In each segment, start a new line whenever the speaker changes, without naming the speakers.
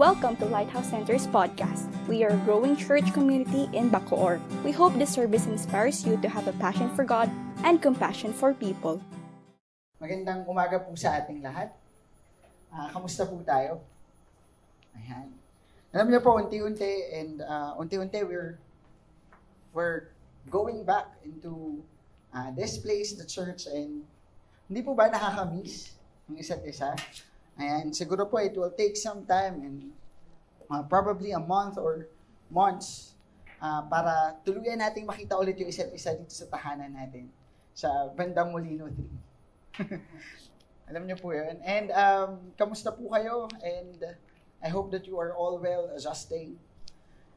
Welcome to Lighthouse Center's podcast. We are a growing church community in Bacoor. We hope this service inspires you to have a passion for God and compassion for people.
Magandang umaga po sa ating lahat. Ah, kamusta po tayo? Ayan. Alam niyo po, unti-unti and ah, unti-unti we're we're going back into ah, this place, the church, and hindi po ba nakakamiss ang isa't isa? Ayan, siguro po it will take some time and ah, probably a month or months ah, para tuluyan nating makita ulit yung isa't isa dito sa tahanan natin sa bandang Molino 3. Alam niyo po yun. And um, kamusta po kayo? And I hope that you are all well adjusting.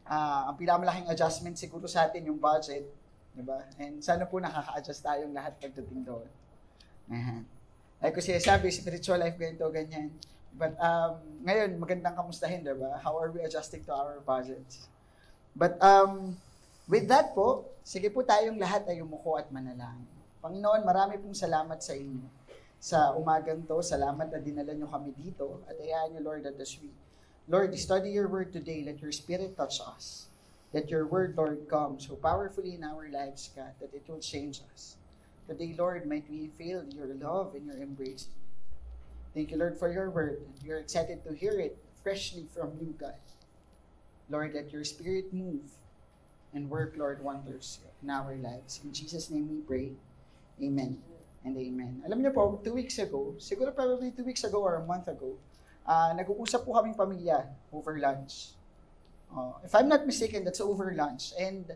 Ah, ang pinakamalaking adjustment siguro sa atin yung budget. Diba? And sana po nakaka-adjust tayong lahat pagdating doon. Ayan. Like ko siya sabi, spiritual life ganito, ganyan. But um, ngayon, magandang kamustahin, diba? How are we adjusting to our budgets? But um, with that po, sige po tayong lahat ay umuko at manalangin. Panginoon, marami pong salamat sa inyo. Sa umagang to, salamat na dinala nyo kami dito. At ayahan nyo, Lord, that as we, Lord, study your word today, let your spirit touch us. Let your word, Lord, come so powerfully in our lives, God, that it will change us. Today, Lord, might we feel your love and your embrace. Thank you, Lord, for your word. We are excited to hear it freshly from you, God. Lord, let your spirit move and work, Lord, wonders in our lives. In Jesus' name we pray. Amen and amen. Alam niyo po, two weeks ago, siguro probably two weeks ago or a month ago, uh, nag-uusap po kaming pamilya over lunch. Uh, if I'm not mistaken, that's over lunch. And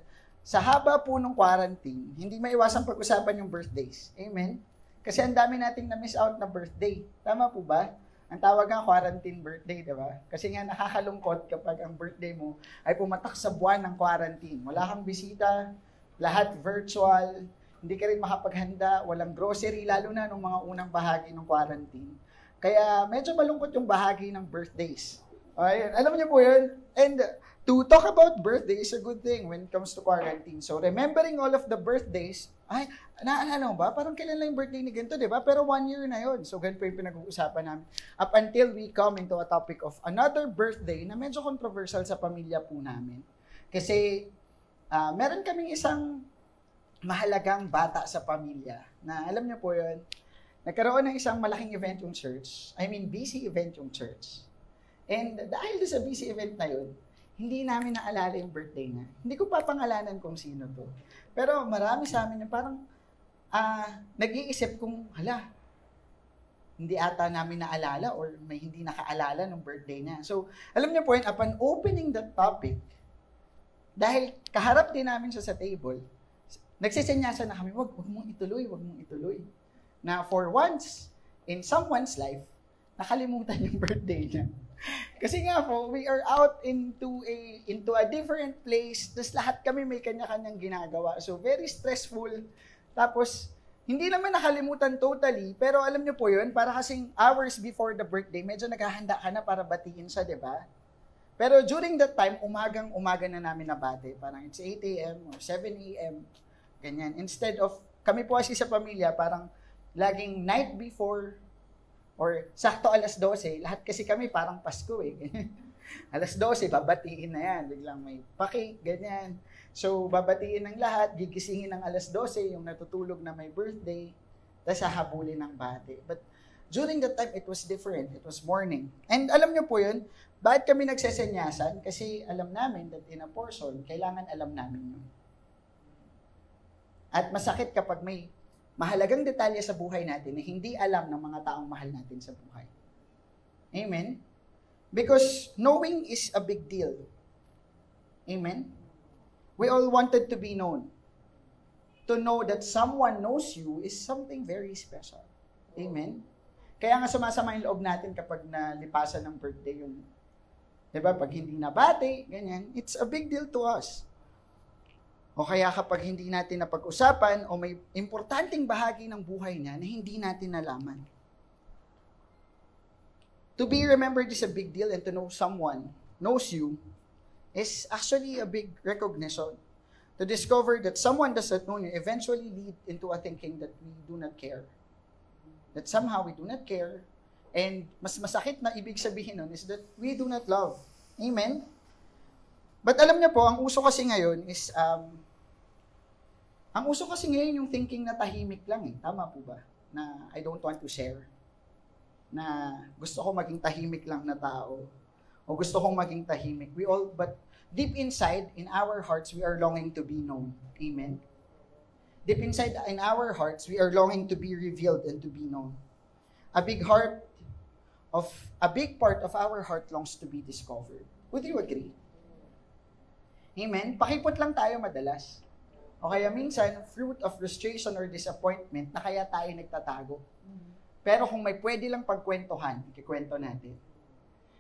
sa haba po ng quarantine, hindi maiwasan pag-usapan yung birthdays. Amen? Kasi ang dami nating na-miss out na birthday. Tama po ba? Ang tawag nga quarantine birthday, di ba? Kasi nga nakakalungkot kapag ang birthday mo ay pumatak sa buwan ng quarantine. Wala kang bisita, lahat virtual, hindi ka rin makapaghanda, walang grocery, lalo na nung mga unang bahagi ng quarantine. Kaya medyo malungkot yung bahagi ng birthdays. Ayun, alam niyo po yun? And to talk about birthday is a good thing when it comes to quarantine. So remembering all of the birthdays, ay, naalala mo ba? Parang kailan lang yung birthday ni ganito, di ba? Pero one year na yon So ganito yung pinag-uusapan namin. Up until we come into a topic of another birthday na medyo controversial sa pamilya po namin. Kasi uh, meron kaming isang mahalagang bata sa pamilya na alam niyo po yon nagkaroon ng isang malaking event yung church. I mean, busy event yung church. And dahil sa busy event na yun, hindi namin naalala yung birthday niya. Hindi ko pa pangalanan kung sino to. Pero marami sa amin yung parang uh, nag-iisip kung, hala, hindi ata namin naalala or may hindi nakaalala ng birthday niya. So, alam niyo po yun, upon opening that topic, dahil kaharap din namin siya sa table, nagsisenyasan na kami, wag, wag mong ituloy, wag mong ituloy. Na for once, in someone's life, nakalimutan yung birthday niya. Kasi nga po, we are out into a into a different place. Tapos lahat kami may kanya-kanyang ginagawa. So very stressful. Tapos hindi naman nakalimutan totally, pero alam niyo po 'yun, para kasing hours before the birthday, medyo naghahanda ka na para batiin siya, 'di ba? Pero during that time, umagang umaga na namin nabate. Parang it's 8 a.m. or 7 a.m. Ganyan. Instead of, kami po kasi sa pamilya, parang laging night before Or sakto alas 12, lahat kasi kami parang Pasko eh. alas 12, babatiin na yan. Biglang may paki, ganyan. So, babatiin ng lahat, gigisingin ng alas 12, yung natutulog na may birthday, tapos hahabulin ng bati. But during that time, it was different. It was morning. And alam nyo po yun, bakit kami nagsesenyasan? Kasi alam namin that in a portion, kailangan alam namin yun. At masakit kapag may mahalagang detalye sa buhay natin na hindi alam ng mga taong mahal natin sa buhay. Amen? Because knowing is a big deal. Amen? We all wanted to be known. To know that someone knows you is something very special. Amen? Kaya nga sumasama yung loob natin kapag nalipasan ng birthday yung, di ba, pag hindi nabati, ganyan, it's a big deal to us. O kaya kapag hindi natin napag-usapan o may importanteng bahagi ng buhay niya na hindi natin nalaman. To be remembered is a big deal and to know someone knows you is actually a big recognition. To discover that someone does not know you eventually lead into a thinking that we do not care. That somehow we do not care And mas masakit na ibig sabihin nun is that we do not love. Amen? But alam niyo po, ang uso kasi ngayon is, um, ang uso kasi ngayon yung thinking na tahimik lang eh. Tama po ba? Na I don't want to share. Na gusto ko maging tahimik lang na tao. O gusto kong maging tahimik. We all, but deep inside, in our hearts, we are longing to be known. Amen? Deep inside, in our hearts, we are longing to be revealed and to be known. A big heart of, a big part of our heart longs to be discovered. Would you agree? Amen? Pakipot lang tayo madalas. O kaya minsan, fruit of frustration or disappointment na kaya tayo nagtatago. Pero kung may pwede lang pagkwentuhan, ikikwento natin.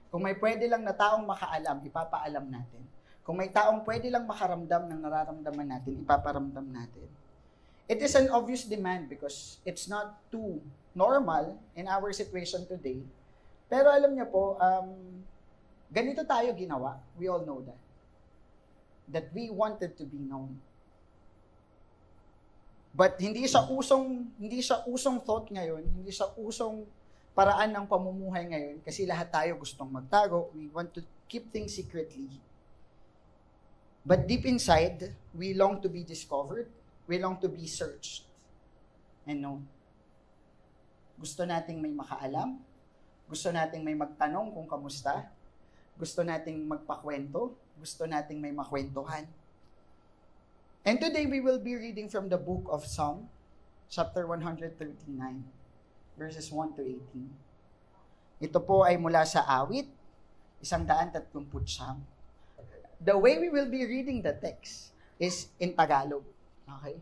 Kung may pwede lang na taong makaalam, ipapaalam natin. Kung may taong pwede lang makaramdam ng nararamdaman natin, ipaparamdam natin. It is an obvious demand because it's not too normal in our situation today. Pero alam niyo po, um, ganito tayo ginawa. We all know that. That we wanted to be known. But hindi siya usong hindi siya usong thought ngayon, hindi siya usong paraan ng pamumuhay ngayon kasi lahat tayo gustong magtago. We want to keep things secretly. But deep inside, we long to be discovered. We long to be searched. And no. Gusto nating may makaalam. Gusto nating may magtanong kung kamusta. Gusto nating magpakwento. Gusto nating may makwentuhan. And today we will be reading from the book of Psalm, chapter 139, verses 1 to 18. Ito po ay mula sa awit, isang daan tatlumput siyam. The way we will be reading the text is in Tagalog. Okay?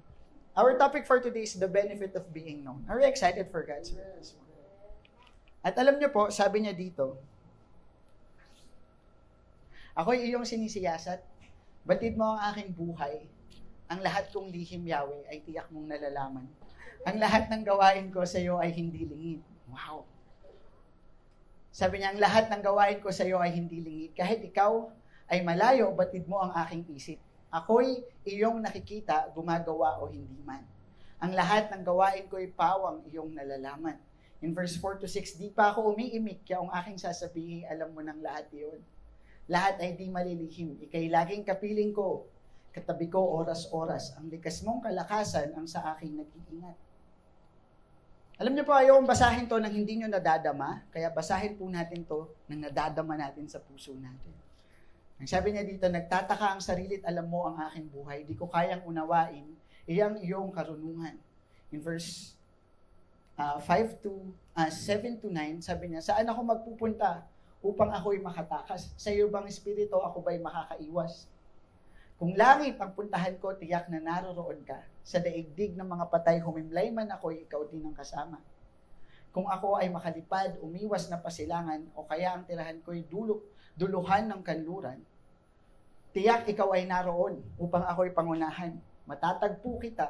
Our topic for today is the benefit of being known. Are you excited for God's word? At alam niyo po, sabi niya dito, Ako'y iyong sinisiyasat, batid mo ang aking buhay, ang lahat kong lihim, Yahweh, ay tiyak mong nalalaman. Ang lahat ng gawain ko sa iyo ay hindi lingid. Wow! Sabi niya, ang lahat ng gawain ko sa iyo ay hindi lingid. Kahit ikaw ay malayo, batid mo ang aking isip. Ako'y iyong nakikita, gumagawa o hindi man. Ang lahat ng gawain ko ay pawang iyong nalalaman. In verse 4 to 6, di pa ako umiimik, kaya ang aking sasabihin, alam mo ng lahat iyon. Lahat ay di malilihim. Ikay laging kapiling ko, katabi ko oras-oras. Ang likas mong kalakasan ang sa aking nag-iingat. Alam niyo po, ayaw basahin to nang hindi nyo nadadama, kaya basahin po natin to nang nadadama natin sa puso natin. Ang sabi niya dito, nagtataka ang sarili at alam mo ang aking buhay, di ko kayang unawain, iyang iyong karunungan. In verse uh, 5 to, uh, 7 to 9, sabi niya, saan ako magpupunta upang ako'y makatakas? Sa iyo bang espiritu ako ba'y makakaiwas? Kung langit ang puntahan ko, tiyak na naroroon ka. Sa daigdig ng mga patay, humimlay man ako, ikaw din ang kasama. Kung ako ay makalipad, umiwas na pasilangan, o kaya ang tirahan ko'y dulo, duluhan ng kanluran, tiyak ikaw ay naroon upang ako'y pangunahan. Matatagpo kita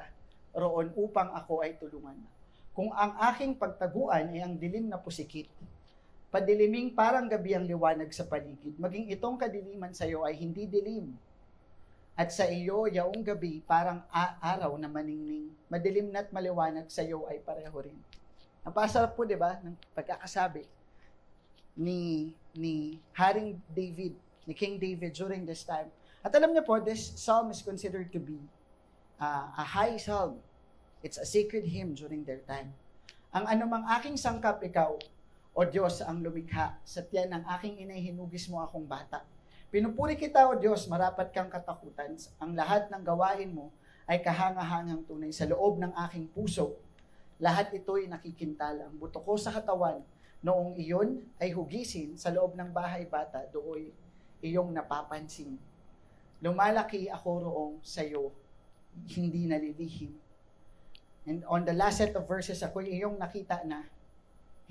roon upang ako ay tulungan. Kung ang aking pagtaguan ay ang dilim na pusikit, padiliming parang gabi ang liwanag sa paligid, maging itong kadiliman sa iyo ay hindi dilim, at sa iyo, yaong gabi, parang araw na maningning. Madilim na't maliwanag sa iyo ay pareho rin. Napasarap po, di ba, ng pagkakasabi ni, ni Haring David, ni King David during this time. At alam niyo po, this psalm is considered to be uh, a high psalm. It's a sacred hymn during their time. Ang anumang aking sangkap ikaw, o Diyos, ang lumikha, sa tiyan ng aking inay hinugis mo akong bata Pinupuri kita, O Diyos, marapat kang katakutan. Ang lahat ng gawain mo ay kahangahangang tunay sa loob ng aking puso. Lahat ito'y nakikintal. Ang buto ko sa katawan, noong iyon ay hugisin sa loob ng bahay bata, dooy iyong napapansin. Lumalaki ako roong sa iyo, hindi nalilihim. And on the last set of verses, ako iyong nakita na,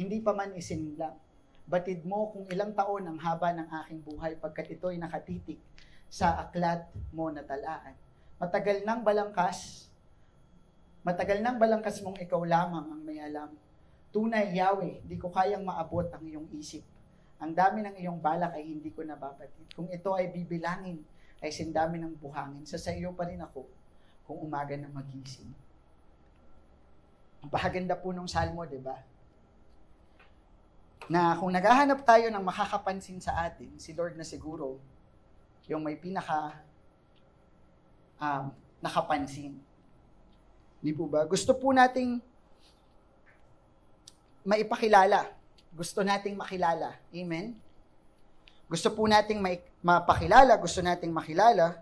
hindi pa man isinlang Batid mo kung ilang taon ang haba ng aking buhay pagkat ito'y nakatitik sa aklat mo na talaan. Matagal nang balangkas, matagal nang balangkas mong ikaw lamang ang may alam. Tunay, Yahweh, di ko kayang maabot ang iyong isip. Ang dami ng iyong balak ay hindi ko nababatid. Kung ito ay bibilangin, ay sindami ng buhangin. Sa sa pa rin ako kung umaga na magising. Ang pahaganda po ng salmo, di ba? Na kung naghahanap tayo ng makakapansin sa atin, si Lord na siguro yung may pinaka um, nakapansin. Hindi po ba? Gusto po nating maipakilala. Gusto nating makilala. Amen? Gusto po nating mai- mapakilala, gusto nating makilala.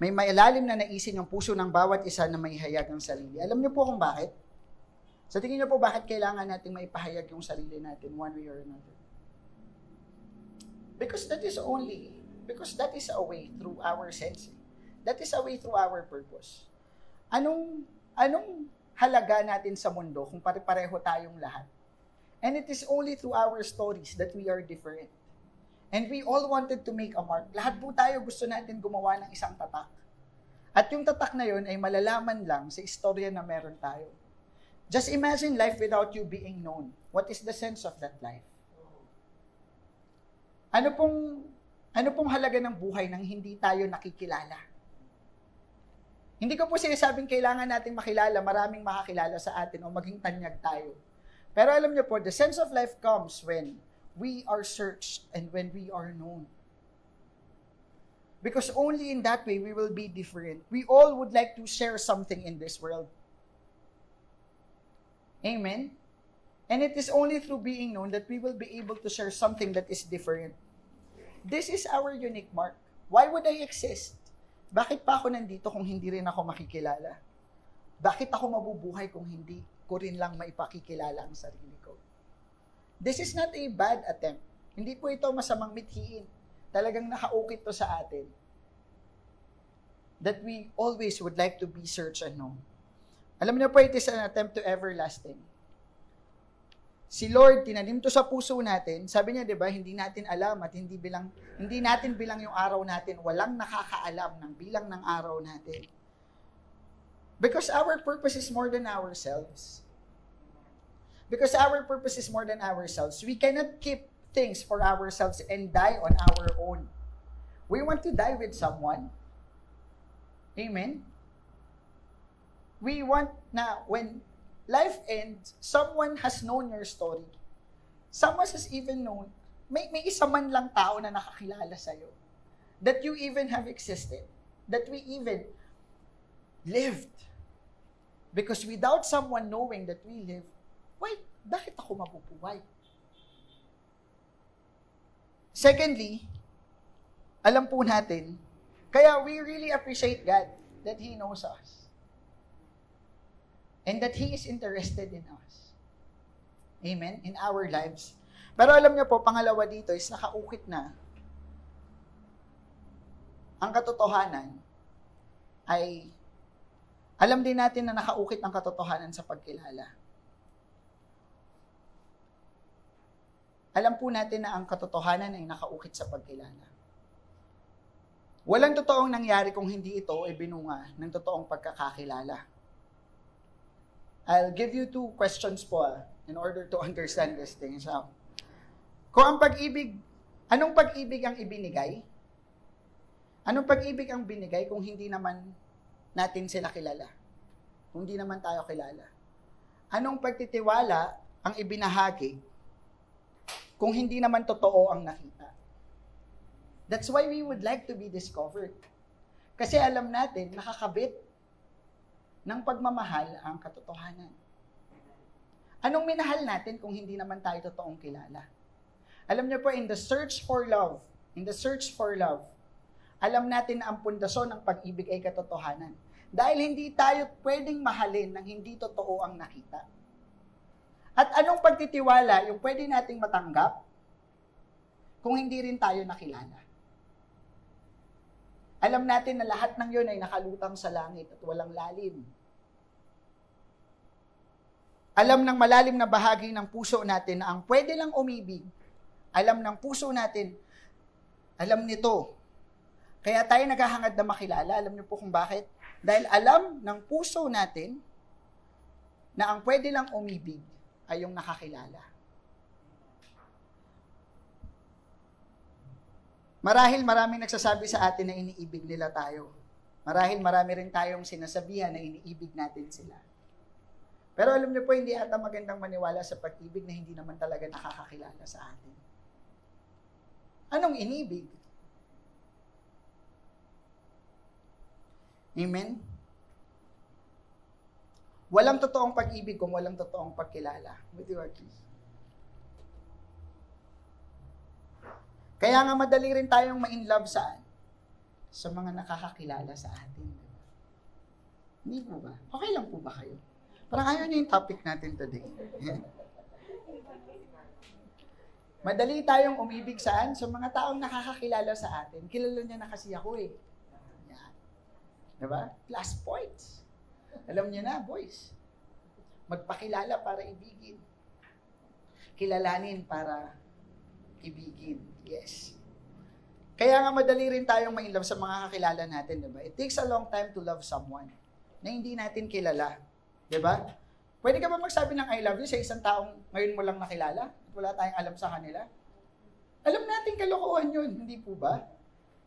May mailalim na naisin yung puso ng bawat isa na may hayag ang sarili. Alam niyo po kung bakit? Sa tingin niyo po bakit kailangan nating maipahayag yung sarili natin one way or another? Because that is only, because that is a way through our sensing. That is a way through our purpose. Anong, anong halaga natin sa mundo kung pare-pareho tayong lahat? And it is only through our stories that we are different. And we all wanted to make a mark. Lahat po tayo gusto natin gumawa ng isang tatak. At yung tatak na yun ay malalaman lang sa istorya na meron tayo. Just imagine life without you being known. What is the sense of that life? Ano pong ano pong halaga ng buhay nang hindi tayo nakikilala? Hindi ko po sinasabing kailangan nating makilala, maraming makakilala sa atin o maging tanyag tayo. Pero alam niyo po, the sense of life comes when we are searched and when we are known. Because only in that way we will be different. We all would like to share something in this world. Amen? And it is only through being known that we will be able to share something that is different. This is our unique mark. Why would I exist? Bakit pa ako nandito kung hindi rin ako makikilala? Bakit ako mabubuhay kung hindi ko rin lang maipakikilala ang sarili ko? This is not a bad attempt. Hindi po ito masamang mithiin. Talagang nakaukit to sa atin. That we always would like to be searched and known. Alam niyo po, it is an attempt to everlasting. Si Lord, tinanim to sa puso natin. Sabi niya, di ba, hindi natin alam at hindi bilang, hindi natin bilang yung araw natin. Walang nakakaalam ng bilang ng araw natin. Because our purpose is more than ourselves. Because our purpose is more than ourselves. We cannot keep things for ourselves and die on our own. We want to die with someone. Amen? We want na when life ends, someone has known your story. Someone has even known, may, may isa man lang tao na nakakilala sa'yo. That you even have existed. That we even lived. Because without someone knowing that we live, why, bakit ako mabubuhay? Secondly, alam po natin, kaya we really appreciate God that He knows us. And that He is interested in us. Amen? In our lives. Pero alam niyo po, pangalawa dito is nakaukit na ang katotohanan ay alam din natin na nakaukit ang katotohanan sa pagkilala. Alam po natin na ang katotohanan ay nakaukit sa pagkilala. Walang totoong nangyari kung hindi ito ay binunga ng totoong pagkakakilala. I'll give you two questions po ah, in order to understand this thing. So, kung ang pag-ibig, anong pag-ibig ang ibinigay? Anong pag-ibig ang binigay kung hindi naman natin sila kilala? Kung hindi naman tayo kilala? Anong pagtitiwala ang ibinahagi kung hindi naman totoo ang nakita? That's why we would like to be discovered. Kasi alam natin, nakakabit ng pagmamahal ang katotohanan. Anong minahal natin kung hindi naman tayo totoong kilala? Alam niyo po, in the search for love, in the search for love, alam natin na ang pundasyon ng pag-ibig ay katotohanan. Dahil hindi tayo pwedeng mahalin ng hindi totoo ang nakita. At anong pagtitiwala yung pwede nating matanggap kung hindi rin tayo nakilala? Alam natin na lahat ng yun ay nakalutang sa langit at walang lalim. Alam ng malalim na bahagi ng puso natin na ang pwede lang umibig, alam ng puso natin, alam nito. Kaya tayo naghahangad na makilala. Alam niyo po kung bakit? Dahil alam ng puso natin na ang pwede lang umibig ay yung nakakilala. Marahil maraming nagsasabi sa atin na iniibig nila tayo. Marahil marami rin tayong sinasabihan na iniibig natin sila. Pero alam niyo po, hindi ata magandang maniwala sa pag-ibig na hindi naman talaga nakakakilala sa atin. Anong inibig? Amen? Walang totoong pag-ibig kung walang totoong pagkilala. With you, please. Kaya nga madali rin tayong ma-in love saan? Sa mga nakakakilala sa atin. Hindi ba? Okay lang po ba kayo? Parang ayaw niyo yung topic natin today. Madali tayong umibig saan? Sa mga taong nakakakilala sa atin. Kilala niya na kasi ako eh. Yan. Diba? Plus points. Alam niyo na, boys. Magpakilala para ibigin. Kilalanin para ibigin. Yes. Kaya nga madali rin tayong ma-inlove sa mga kakilala natin, diba? It takes a long time to love someone na hindi natin kilala. Diba? Pwede ka ba magsabi ng I love you sa isang taong ngayon mo lang nakilala at wala tayong alam sa kanila? Alam natin kalokohan yun, hindi po ba?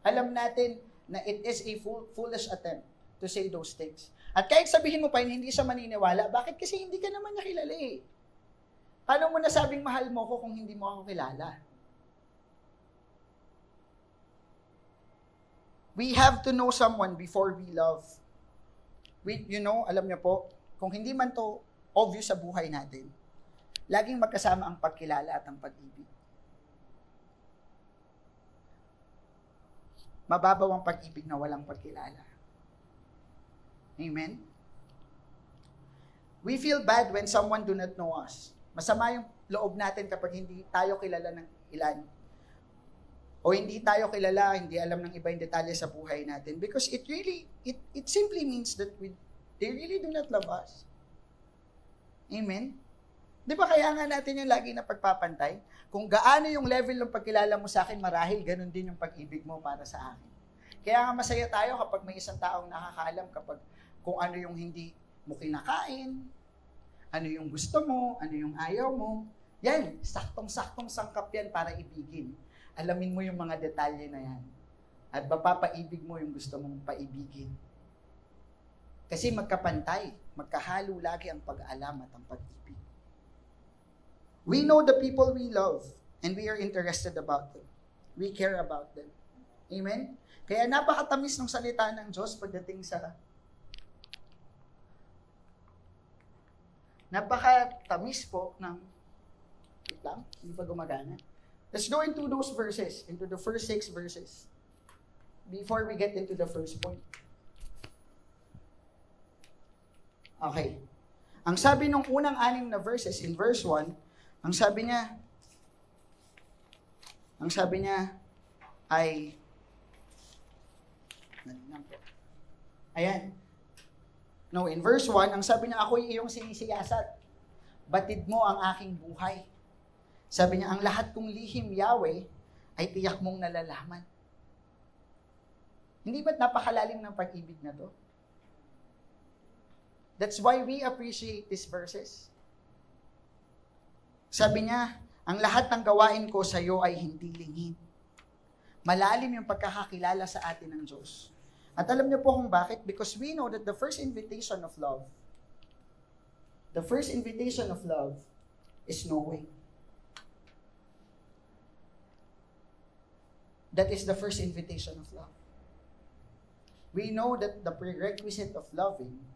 Alam natin na it is a fool, foolish attempt to say those things. At kahit sabihin mo pa yun, hindi siya maniniwala. Bakit? Kasi hindi ka naman niya kilala eh. Paano mo nasabing mahal mo ko kung hindi mo ako kilala? We have to know someone before we love. We, you know, alam niyo po, kung hindi man to obvious sa buhay natin, laging magkasama ang pagkilala at ang pag-ibig. Mababaw ang pag-ibig na walang pagkilala. Amen? We feel bad when someone do not know us. Masama yung loob natin kapag hindi tayo kilala ng ilan. O hindi tayo kilala, hindi alam ng iba yung detalye sa buhay natin. Because it really, it, it simply means that we, they really do not love us. Amen? Di ba kaya nga natin yung lagi na pagpapantay? Kung gaano yung level ng pagkilala mo sa akin, marahil ganun din yung pag-ibig mo para sa akin. Kaya nga masaya tayo kapag may isang taong nakakaalam kapag kung ano yung hindi mo kinakain, ano yung gusto mo, ano yung ayaw mo. Yan, saktong-saktong sangkap yan para ibigin. Alamin mo yung mga detalye na yan. At mapapaibig mo yung gusto mong paibigin. Kasi magkapantay, magkahalo lagi ang pag-alam at ang pag-ibig. We know the people we love and we are interested about them. We care about them. Amen? Kaya napakatamis ng salita ng Diyos pagdating sa napakatamis po ng wait lang, hindi pa gumagana. Let's go into those verses, into the first six verses before we get into the first point. Okay. Ang sabi nung unang anim na verses in verse 1, ang sabi niya, ang sabi niya ay, ayan, No, in verse 1, ang sabi niya, ako'y iyong sinisiyasat. Batid mo ang aking buhay. Sabi niya, ang lahat kong lihim, Yahweh, ay tiyak mong nalalaman. Hindi ba't napakalalim ng pag-ibig na to? That's why we appreciate these verses. Sabi niya, ang lahat ng gawain ko sa iyo ay hindi lingid. Malalim yung pagkakakilala sa atin ng Diyos. At alam niyo po kung bakit? Because we know that the first invitation of love, the first invitation of love is knowing. That is the first invitation of love. We know that the prerequisite of loving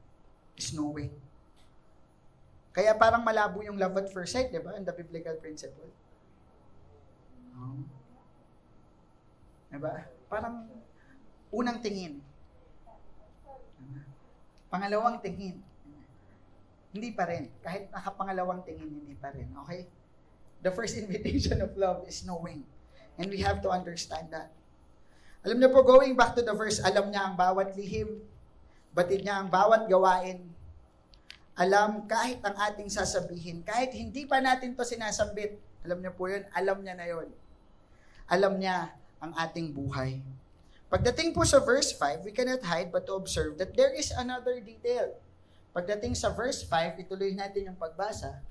is. Kaya parang malabo yung love at first sight, di ba? In the biblical principle. Um, di ba? Parang unang tingin. Pangalawang tingin. Hindi pa rin. Kahit nakapangalawang tingin, hindi pa rin. Okay? The first invitation of love is knowing. And we have to understand that. Alam niyo po, going back to the verse, alam niya ang bawat lihim, batid niya ang bawat gawain, alam kahit ang ating sasabihin, kahit hindi pa natin to sinasambit, alam niyo po yun, alam niya na yun. Alam niya ang ating buhay. Pagdating po sa verse 5, we cannot hide but to observe that there is another detail. Pagdating sa verse 5, ituloy natin yung pagbasa.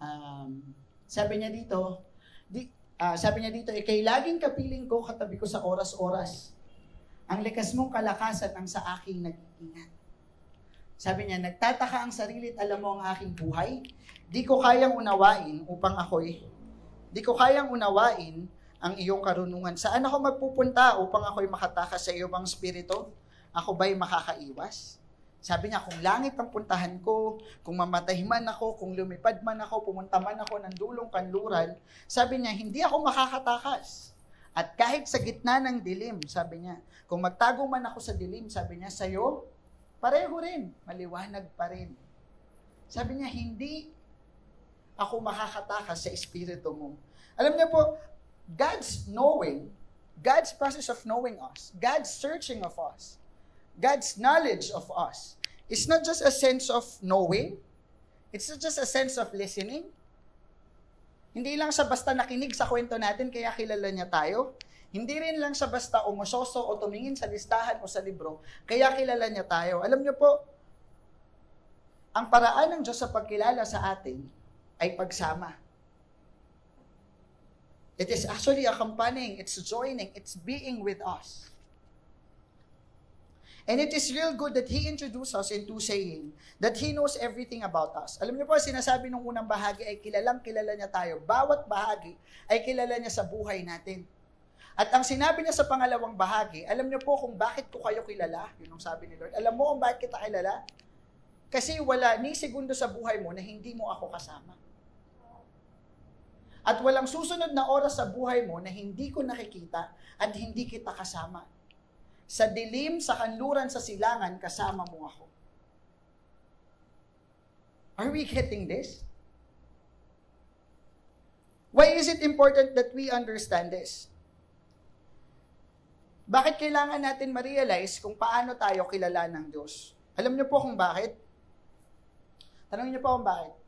Um, sabi niya dito, Ah, sabi niya dito, ikay laging kapiling ko, katabi ko sa oras-oras. Ang likas mong kalakasan ang sa aking nag-iingat. Sabi niya, nagtataka ang sarili at alam mo ang aking buhay. Di ko kayang unawain upang ako'y, di ko kayang unawain ang iyong karunungan. Saan ako magpupunta upang ako'y makatakas sa iyong spirito? Ako ba'y makakaiwas? Sabi niya, kung langit ang puntahan ko, kung mamatay man ako, kung lumipad man ako, pumunta man ako ng dulong kanluran, sabi niya, hindi ako makakatakas. At kahit sa gitna ng dilim, sabi niya, kung magtago man ako sa dilim, sabi niya, sa'yo, pareho rin, maliwanag pa rin. Sabi niya, hindi ako makakatakas sa espiritu mo. Alam niyo po, God's knowing, God's process of knowing us, God's searching of us, God's knowledge of us is not just a sense of knowing, it's not just a sense of listening. Hindi lang sa basta nakinig sa kwento natin kaya kilala niya tayo. Hindi rin lang sa basta umusoso o tumingin sa listahan o sa libro kaya kilala niya tayo. Alam niyo po, ang paraan ng Diyos sa pagkilala sa atin ay pagsama. It is actually accompanying, it's joining, it's being with us. And it is real good that He introduced us into saying that He knows everything about us. Alam niyo po, sinasabi nung unang bahagi ay kilalang kilala niya tayo. Bawat bahagi ay kilala niya sa buhay natin. At ang sinabi niya sa pangalawang bahagi, alam niyo po kung bakit ko kayo kilala, yun ang sabi ni Lord. Alam mo kung bakit kita kilala? Kasi wala ni segundo sa buhay mo na hindi mo ako kasama. At walang susunod na oras sa buhay mo na hindi ko nakikita at hindi kita kasama. Sa dilim, sa kanluran, sa silangan, kasama mo ako. Are we getting this? Why is it important that we understand this? Bakit kailangan natin ma-realize kung paano tayo kilala ng Diyos? Alam niyo po kung bakit? Tanongin niyo po kung bakit.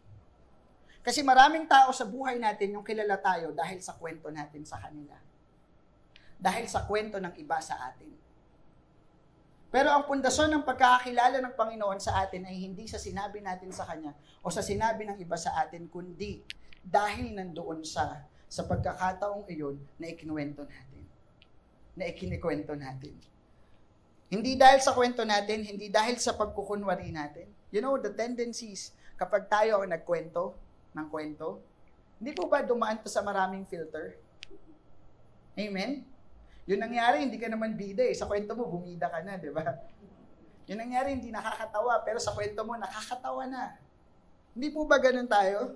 Kasi maraming tao sa buhay natin yung kilala tayo dahil sa kwento natin sa kanila. Dahil sa kwento ng iba sa atin. Pero ang pundasyon ng pagkakakilala ng Panginoon sa atin ay hindi sa sinabi natin sa Kanya o sa sinabi ng iba sa atin, kundi dahil nandoon sa sa pagkakataong iyon na ikinuwento natin. Na ikinikwento natin. Hindi dahil sa kwento natin, hindi dahil sa pagkukunwari natin. You know, the tendencies, kapag tayo ang nagkwento ng kwento, hindi po ba dumaan to sa maraming filter? Amen? Yun nangyari, hindi ka naman bida eh. Sa kwento mo, bumida ka na, di ba? Yun nangyari, hindi nakakatawa, pero sa kwento mo, nakakatawa na. Hindi po ba ganun tayo?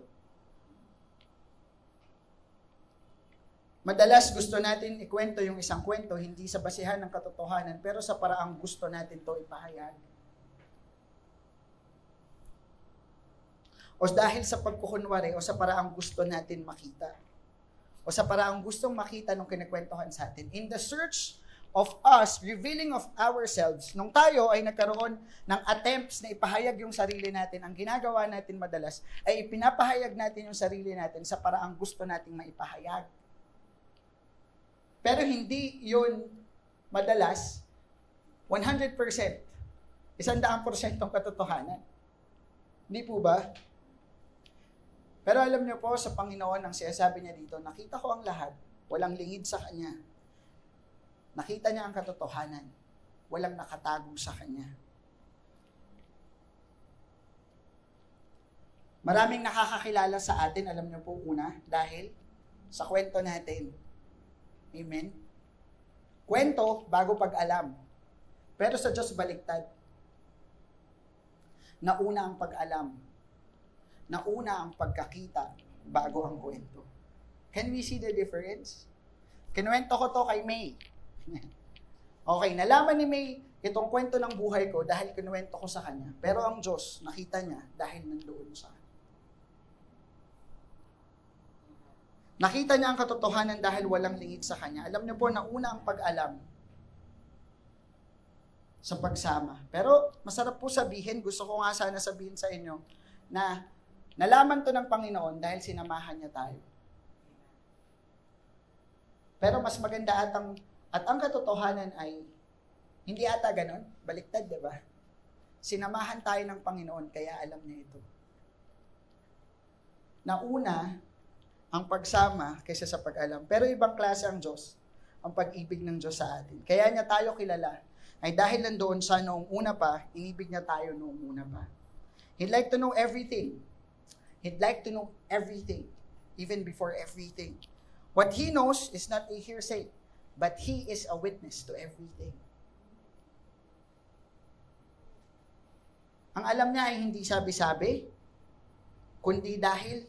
Madalas gusto natin ikwento yung isang kwento, hindi sa basihan ng katotohanan, pero sa paraang gusto natin to ipahayag. O dahil sa pagkukunwari o sa paraang gusto natin makita o sa paraang gustong makita nung kinakwentuhan sa atin. In the search of us, revealing of ourselves, nung tayo ay nagkaroon ng attempts na ipahayag yung sarili natin, ang ginagawa natin madalas ay ipinapahayag natin yung sarili natin sa paraang gusto nating maipahayag. Pero hindi yun madalas 100%, isandaang porsyentong katotohanan. Hindi po ba? Pero alam niyo po, sa Panginoon, ang sinasabi niya dito, nakita ko ang lahat, walang lingid sa Kanya. Nakita niya ang katotohanan, walang nakatago sa Kanya. Maraming nakakakilala sa atin, alam niyo po una, dahil sa kwento natin. Amen? Kwento bago pag-alam. Pero sa Diyos baliktad. Nauna ang pag-alam nauna ang pagkakita bago ang kwento. Can we see the difference? Kinuwento ko to kay May. okay, nalaman ni May itong kwento ng buhay ko dahil kinuwento ko sa kanya. Pero ang Diyos, nakita niya dahil nandoon sa Nakita niya ang katotohanan dahil walang lingid sa kanya. Alam niyo po, nauna ang pag-alam sa pagsama. Pero masarap po sabihin, gusto ko nga sana sabihin sa inyo, na Nalaman to ng Panginoon dahil sinamahan niya tayo. Pero mas maganda at ang, at ang katotohanan ay, hindi ata ganon, baliktad, di ba? Sinamahan tayo ng Panginoon, kaya alam niya ito. Nauna, ang pagsama kaysa sa pag-alam. Pero ibang klase ang Diyos, ang pag-ibig ng Diyos sa atin. Kaya niya tayo kilala ay dahil nandoon sa noong una pa, inibig niya tayo noong una pa. He'd like to know everything. He'd like to know everything, even before everything. What he knows is not a hearsay, but he is a witness to everything. Ang alam niya ay hindi sabi-sabi, kundi dahil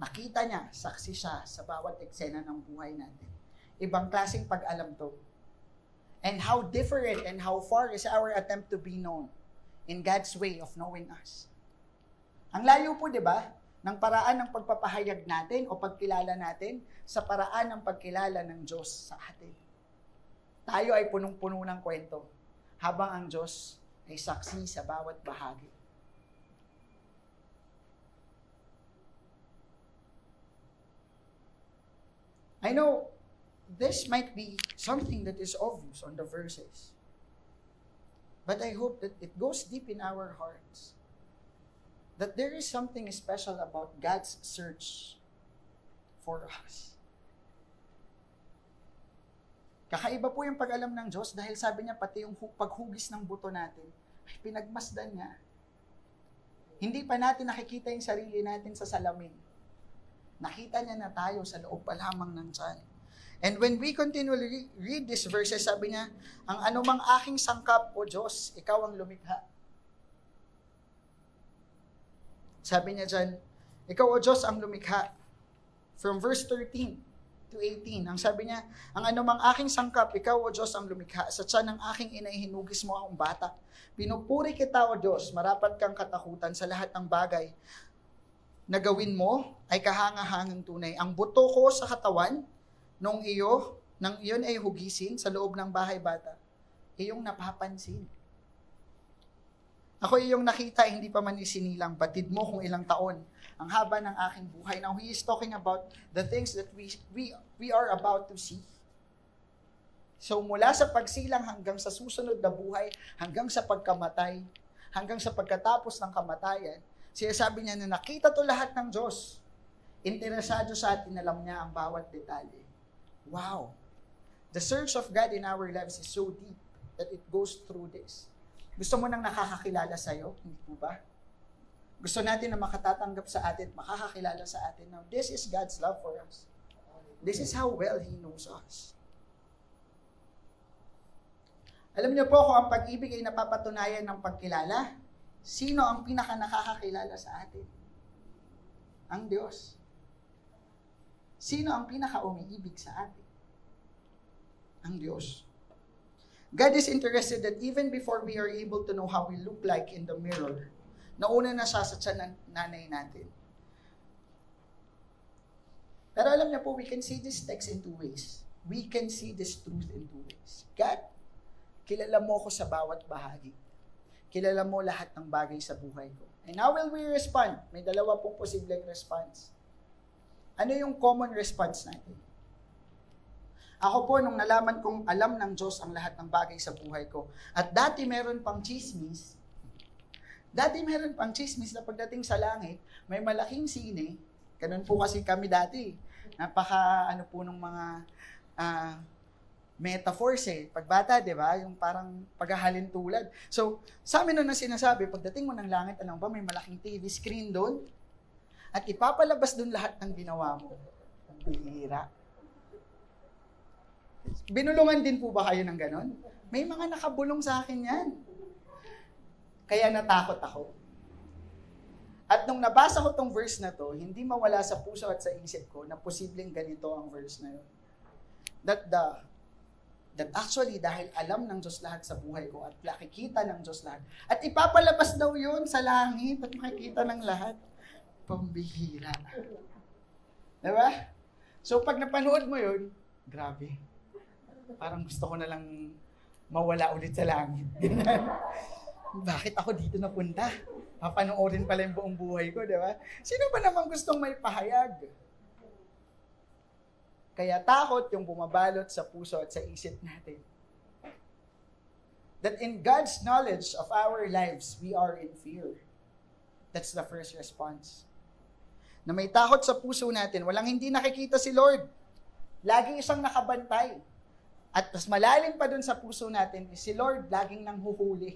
nakita niya, saksi siya sa bawat eksena ng buhay natin. Ibang klaseng pag-alam to. And how different and how far is our attempt to be known in God's way of knowing us. Ang layo po, di ba, ng paraan ng pagpapahayag natin o pagkilala natin sa paraan ng pagkilala ng Diyos sa atin. Tayo ay punong-puno ng kwento, habang ang Diyos ay saksi sa bawat bahagi. I know this might be something that is obvious on the verses. But I hope that it goes deep in our hearts. That there is something special about God's search for us. Kakaiba po yung pag-alam ng Diyos dahil sabi niya pati yung paghugis ng buto natin ay pinagmasdan niya. Hindi pa natin nakikita yung sarili natin sa salamin. Nakita niya na tayo sa loob pa lamang ng tiyan. And when we continually read these verses, sabi niya, ang anumang aking sangkap, O Diyos, ikaw ang lumikha. Sabi niya dyan, ikaw, O Diyos, ang lumikha. From verse 13 to 18, ang sabi niya, ang anumang aking sangkap, ikaw, O Diyos, ang lumikha. Sa tiyan ng aking inay, hinugis mo akong bata. Pinupuri kita, O Diyos, marapat kang katakutan sa lahat ng bagay na gawin mo ay kahangahangang tunay. Ang buto ko sa katawan, nung iyo, nang iyon ay hugisin sa loob ng bahay bata, iyong napapansin. Ako iyong nakita, hindi pa man isinilang, batid mo kung ilang taon, ang haba ng aking buhay. Now, he is talking about the things that we, we, we are about to see. So, mula sa pagsilang hanggang sa susunod na buhay, hanggang sa pagkamatay, hanggang sa pagkatapos ng kamatayan, siya sabi niya na nakita to lahat ng Diyos. Interesado sa atin, alam niya ang bawat detalye. Wow. The search of God in our lives is so deep that it goes through this. Gusto mo nang nakakakilala sa'yo? Hindi po ba? Gusto natin na makatatanggap sa atin, makakakilala sa atin. Now, this is God's love for us. This is how well He knows us. Alam niyo po kung ang pag-ibig ay napapatunayan ng pagkilala, sino ang pinaka nakakakilala sa atin? Ang Diyos. Sino ang pinaka-umiibig sa atin? Ang Diyos. God is interested that even before we are able to know how we look like in the mirror, nauna na siya sa tiyan ng nanay natin. Pero alam niyo po, we can see this text in two ways. We can see this truth in two ways. God, kilala mo ko sa bawat bahagi. Kilala mo lahat ng bagay sa buhay ko. And how will we respond? May dalawa pong posibleng response. Ano yung common response natin? Ako po, nung nalaman kong alam ng Diyos ang lahat ng bagay sa buhay ko, at dati meron pang chismis, dati meron pang chismis na pagdating sa langit, may malaking sine, ganun po kasi kami dati, napaka ano po nung mga uh, metaphors eh. Pagbata, di ba? Yung parang paghahalin tulad. So, sa amin na sinasabi, pagdating mo ng langit, alam ba, may malaking TV screen doon, at ipapalabas doon lahat ng ginawa mo. Bihira. Binulungan din po ba kayo ng ganon? May mga nakabulong sa akin yan. Kaya natakot ako. At nung nabasa ko tong verse na to, hindi mawala sa puso at sa isip ko na posibleng ganito ang verse na yun. That the that actually dahil alam ng Diyos lahat sa buhay ko at nakikita ng Diyos lahat. At ipapalabas daw yun sa langit at makikita ng lahat. Pambihira. Diba? So pag napanood mo yun, grabe. Parang gusto ko na lang mawala ulit sa langit. Bakit ako dito napunta? Papanoorin pala yung buong buhay ko, di ba? Sino ba naman gustong may pahayag? Kaya takot yung bumabalot sa puso at sa isip natin. That in God's knowledge of our lives, we are in fear. That's the first response. na may takot sa puso natin, walang hindi nakikita si Lord. Lagi isang nakabantay. At mas malalim pa dun sa puso natin, si Lord laging nang huhuli.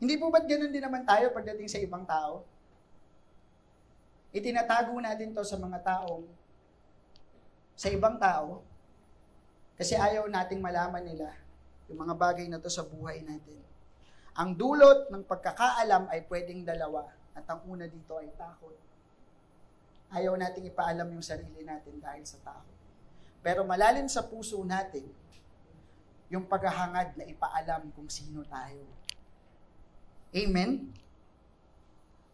Hindi po ba't ganun din naman tayo pagdating sa ibang tao? Itinatago natin to sa mga taong, sa ibang tao, kasi ayaw nating malaman nila yung mga bagay na to sa buhay natin. Ang dulot ng pagkakaalam ay pwedeng dalawa at ang una dito ay takot. Ayaw nating ipaalam yung sarili natin dahil sa takot. Pero malalim sa puso natin, yung paghahangad na ipaalam kung sino tayo. Amen?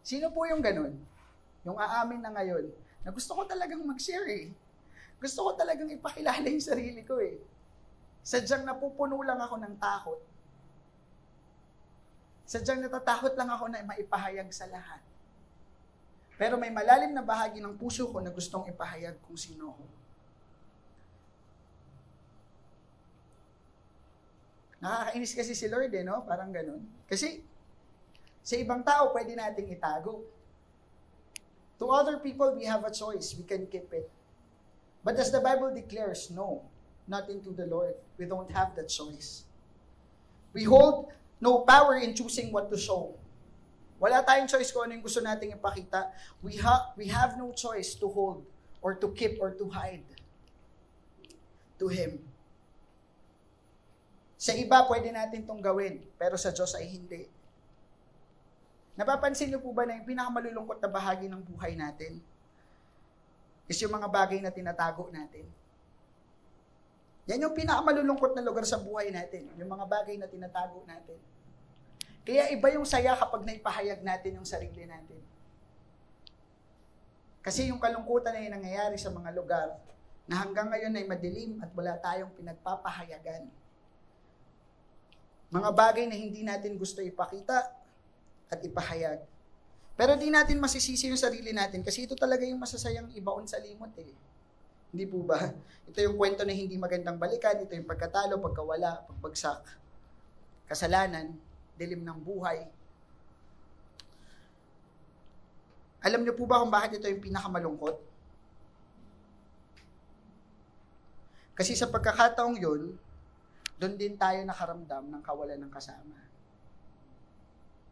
Sino po yung ganun? Yung aamin na ngayon, na gusto ko talagang mag-share eh. Gusto ko talagang ipakilala yung sarili ko eh. Sadyang napupuno lang ako ng takot. Sadyang natatakot lang ako na maipahayag sa lahat. Pero may malalim na bahagi ng puso ko na gustong ipahayag kung sino ako. Nakakainis kasi si Lord eh, no? Parang ganun. Kasi sa ibang tao, pwede nating itago. To other people, we have a choice. We can keep it. But as the Bible declares, no, not into the Lord. We don't have that choice. We hold no power in choosing what to show. Wala tayong choice kung ano yung gusto nating ipakita. We, ha- we have no choice to hold or to keep or to hide to Him. Sa iba, pwede natin itong gawin, pero sa Diyos ay hindi. Napapansin niyo po ba na yung pinakamalulungkot na bahagi ng buhay natin is yung mga bagay na tinatago natin? Yan yung pinakamalulungkot na lugar sa buhay natin, yung mga bagay na tinatago natin. Kaya iba yung saya kapag naipahayag natin yung sarili natin. Kasi yung kalungkutan na yung nangyayari sa mga lugar na hanggang ngayon ay madilim at wala tayong pinagpapahayagan. Mga bagay na hindi natin gusto ipakita, at ipahayag. Pero di natin masisisi yung sarili natin kasi ito talaga yung masasayang ibaon sa limot eh. Hindi po ba? Ito yung kwento na hindi magandang balikan, ito yung pagkatalo, pagkawala, pagbagsak, kasalanan, dilim ng buhay. Alam niyo po ba kung bakit ito yung pinakamalungkot? Kasi sa pagkakataong yun, doon din tayo nakaramdam ng kawalan ng kasama.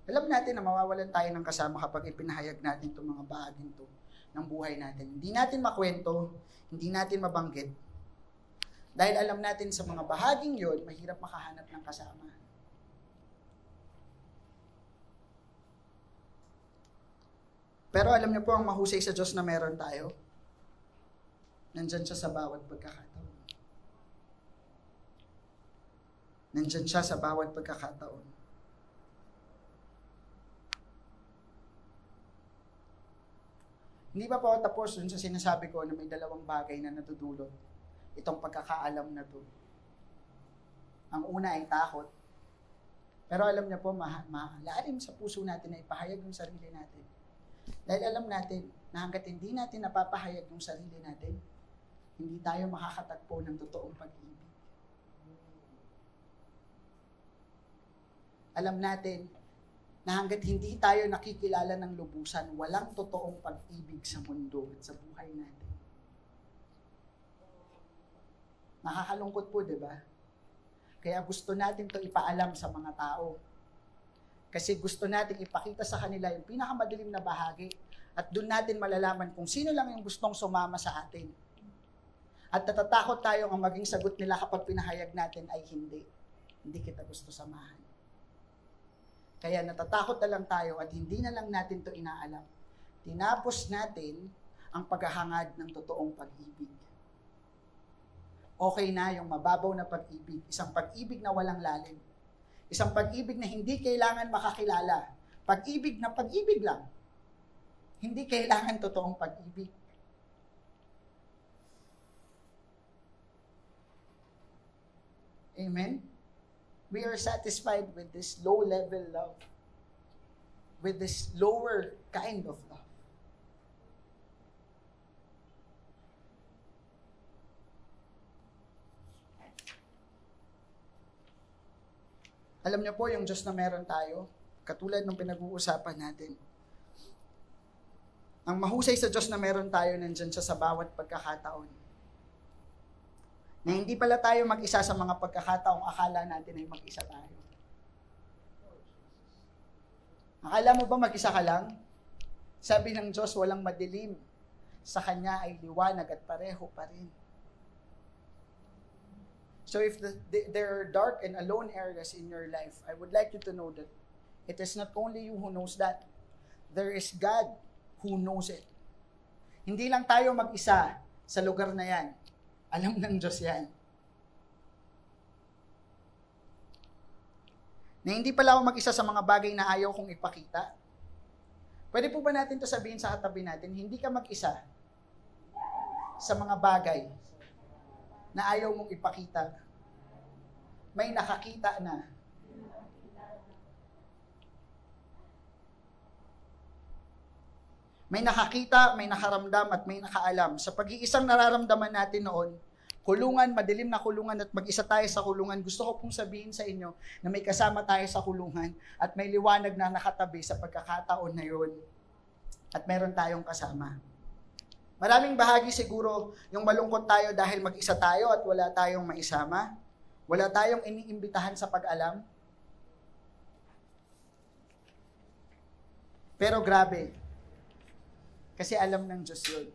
Alam natin na mawawalan tayo ng kasama kapag ipinahayag natin itong mga bahaging to ng buhay natin. Hindi natin makwento, hindi natin mabanggit. Dahil alam natin sa mga bahaging yon, mahirap makahanap ng kasama. Pero alam niyo po ang mahusay sa Diyos na meron tayo. Nandyan siya sa bawat pagkakataon. Nandyan siya sa bawat pagkakataon. Hindi pa po tapos dun sa sinasabi ko na may dalawang bagay na natudulot itong pagkakaalam na to. Ang una ay takot. Pero alam niya po, ma- malalim sa puso natin na ipahayag yung sarili natin. Dahil alam natin na hanggat hindi natin napapahayag yung sarili natin, hindi tayo makakatagpo ng totoong pag-ibig. Alam natin na hanggat hindi tayo nakikilala ng lubusan, walang totoong pag-ibig sa mundo at sa buhay natin. Nakakalungkot po, di ba? Kaya gusto natin to ipaalam sa mga tao. Kasi gusto natin ipakita sa kanila yung pinakamadilim na bahagi at doon natin malalaman kung sino lang yung gustong sumama sa atin. At natatakot tayo ang maging sagot nila kapag pinahayag natin ay hindi. Hindi kita gusto samahan. Kaya natatakot na lang tayo at hindi na lang natin to inaalam. Tinapos natin ang paghahangad ng totoong pag-ibig. Okay na yung mababaw na pag-ibig, isang pag-ibig na walang lalim. Isang pag-ibig na hindi kailangan makakilala. Pag-ibig na pag-ibig lang. Hindi kailangan totoong pag-ibig. Amen? We are satisfied with this low level love, with this lower kind of love. Alam niyo po, yung Diyos na meron tayo, katulad ng pinag-uusapan natin, ang mahusay sa Diyos na meron tayo, nandyan siya sa bawat pagkakataon. Na hindi pala tayo mag-isa sa mga pagkakataong akala natin ay mag-isa tayo. Akala mo ba mag-isa ka lang? Sabi ng Diyos, walang madilim. Sa Kanya ay liwanag at pareho pa rin. So if the, the, there are dark and alone areas in your life, I would like you to know that it is not only you who knows that. There is God who knows it. Hindi lang tayo mag-isa sa lugar na yan. Alam ng Diyos yan. Na hindi pala ako mag-isa sa mga bagay na ayaw kong ipakita. Pwede po ba natin to sabihin sa katabi natin, hindi ka mag-isa sa mga bagay na ayaw mong ipakita. May nakakita na. May nakakita, may nakaramdam at may nakaalam. Sa pag-iisang nararamdaman natin noon, kulungan, madilim na kulungan at mag-isa tayo sa kulungan, gusto ko pong sabihin sa inyo na may kasama tayo sa kulungan at may liwanag na nakatabi sa pagkakataon na yun. At meron tayong kasama. Maraming bahagi siguro yung malungkot tayo dahil mag-isa tayo at wala tayong maisama. Wala tayong iniimbitahan sa pag-alam. Pero grabe, kasi alam ng Diyos yun.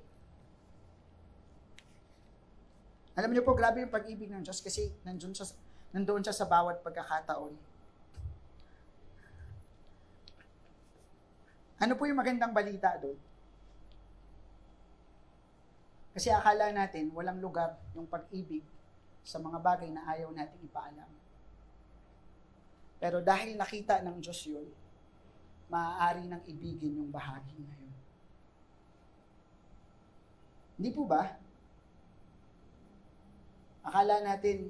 Alam niyo po, grabe yung pag-ibig ng Diyos kasi nandoon siya, nandoon siya sa bawat pagkakataon. Ano po yung magandang balita doon? Kasi akala natin walang lugar yung pag-ibig sa mga bagay na ayaw nating ipaalam. Pero dahil nakita ng Diyos yun, maaari nang ibigin yung bahagi na yun. Hindi po ba? Akala natin,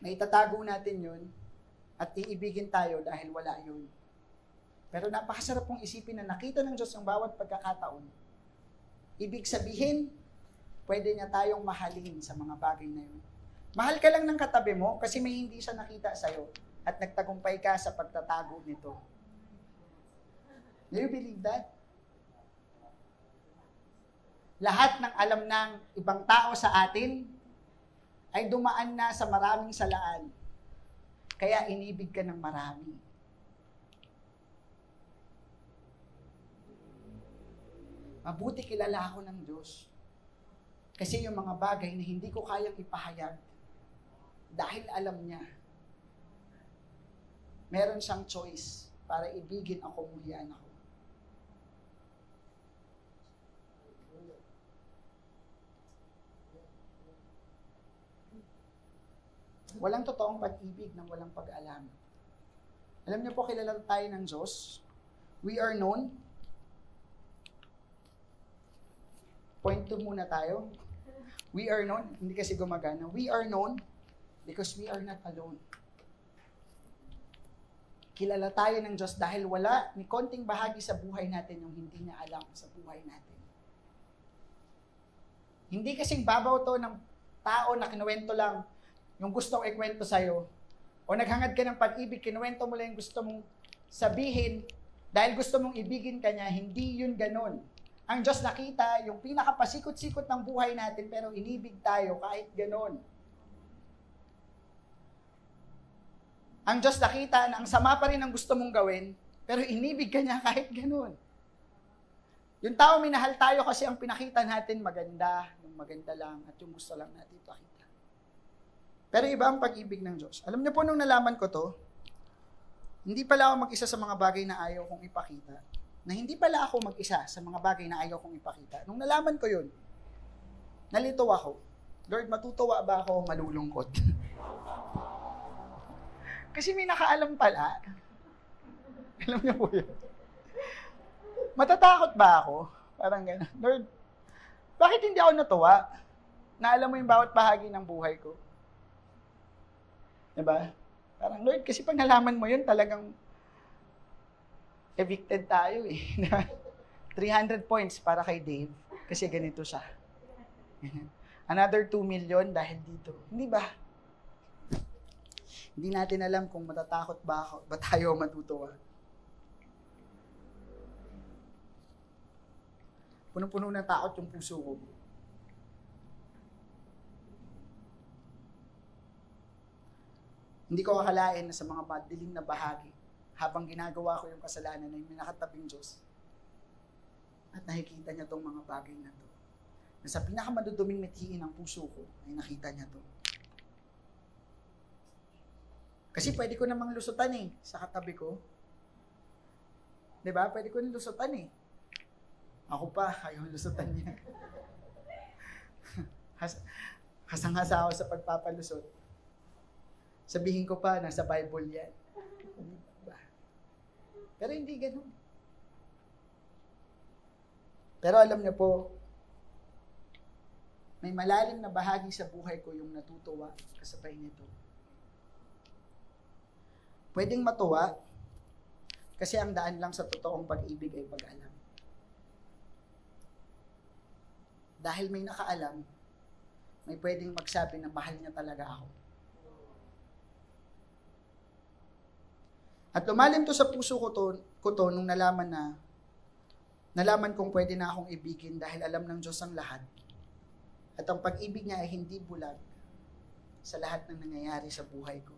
na itatago natin yun at iibigin tayo dahil wala yun. Pero napakasarap pong isipin na nakita ng Diyos ang bawat pagkakataon. Ibig sabihin, pwede niya tayong mahalin sa mga bagay na yun. Mahal ka lang ng katabi mo kasi may hindi siya nakita sa'yo at nagtagumpay ka sa pagtatago nito. Do you believe that? Lahat ng alam ng ibang tao sa atin ay dumaan na sa maraming salaan. Kaya inibig ka ng marami. Mabuti kilala ako ng Diyos. Kasi yung mga bagay na hindi ko kayang ipahayag, dahil alam niya, meron siyang choice para ibigin ako, muhian ako. Walang totoong pag-ibig ng walang pag-alam. Alam niyo po, kilala tayo ng Diyos. We are known. Point two muna tayo. We are known. Hindi kasi gumagana. We are known because we are not alone. Kilala tayo ng Diyos dahil wala ni konting bahagi sa buhay natin yung hindi niya alam sa buhay natin. Hindi kasing babaw to ng tao na kinuwento lang yung gustong ikwento sa'yo, o naghangad ka ng pag-ibig, kinuwento mo lang yung gusto mong sabihin, dahil gusto mong ibigin ka niya, hindi yun ganun. Ang Diyos nakita yung pinakapasikot-sikot ng buhay natin, pero inibig tayo kahit ganun. Ang Diyos nakita na ang sama pa rin ang gusto mong gawin, pero inibig ka niya kahit ganun. Yung tao minahal tayo kasi ang pinakita natin maganda, yung maganda lang, at yung gusto lang natin pakita. Pero iba ang pag-ibig ng Diyos. Alam niyo po nung nalaman ko to, hindi pala ako mag-isa sa mga bagay na ayaw kong ipakita. Na hindi pala ako mag-isa sa mga bagay na ayaw kong ipakita. Nung nalaman ko yun, nalito ako. Lord, matutuwa ba ako malulungkot? Kasi may nakaalam pala. Alam niyo po yun. Matatakot ba ako? Parang gano'n. Lord, bakit hindi ako natuwa? Na alam mo yung bawat bahagi ng buhay ko. Diba? Parang, Lord, kasi pag nalaman mo yun, talagang evicted tayo eh. 300 points para kay Dave kasi ganito siya. Another 2 million dahil dito. Hindi ba? Hindi natin alam kung matatakot ba, ako, ba tayo matutuwa. Punong-puno ng takot yung puso ko. Hindi ko akalain na sa mga madilim na bahagi, habang ginagawa ko yung kasalanan ay may nakatabing Diyos. At nakikita niya tong mga bagay na to. Na sa pinakamaduduming mithiin ng puso ko, ay nakita niya to. Kasi pwede ko namang lusutan eh, sa katabi ko. ba? Pwede ko lusutan eh. Ako pa, ayaw lusutan niya. Has, hasang-hasa ako sa pagpapalusot. Sabihin ko pa, nasa Bible yan. Pero hindi ganun. Pero alam niyo po, may malalim na bahagi sa buhay ko yung natutuwa kasabay nito. Pwedeng matuwa kasi ang daan lang sa totoong pag-ibig ay pag-alam. Dahil may nakaalam, may pwedeng magsabi na mahal niya talaga ako. At lumalim to sa puso ko to, ko to nung nalaman na nalaman kong pwede na akong ibigin dahil alam ng Diyos ang lahat. At ang pag-ibig niya ay hindi bulag sa lahat ng nangyayari sa buhay ko.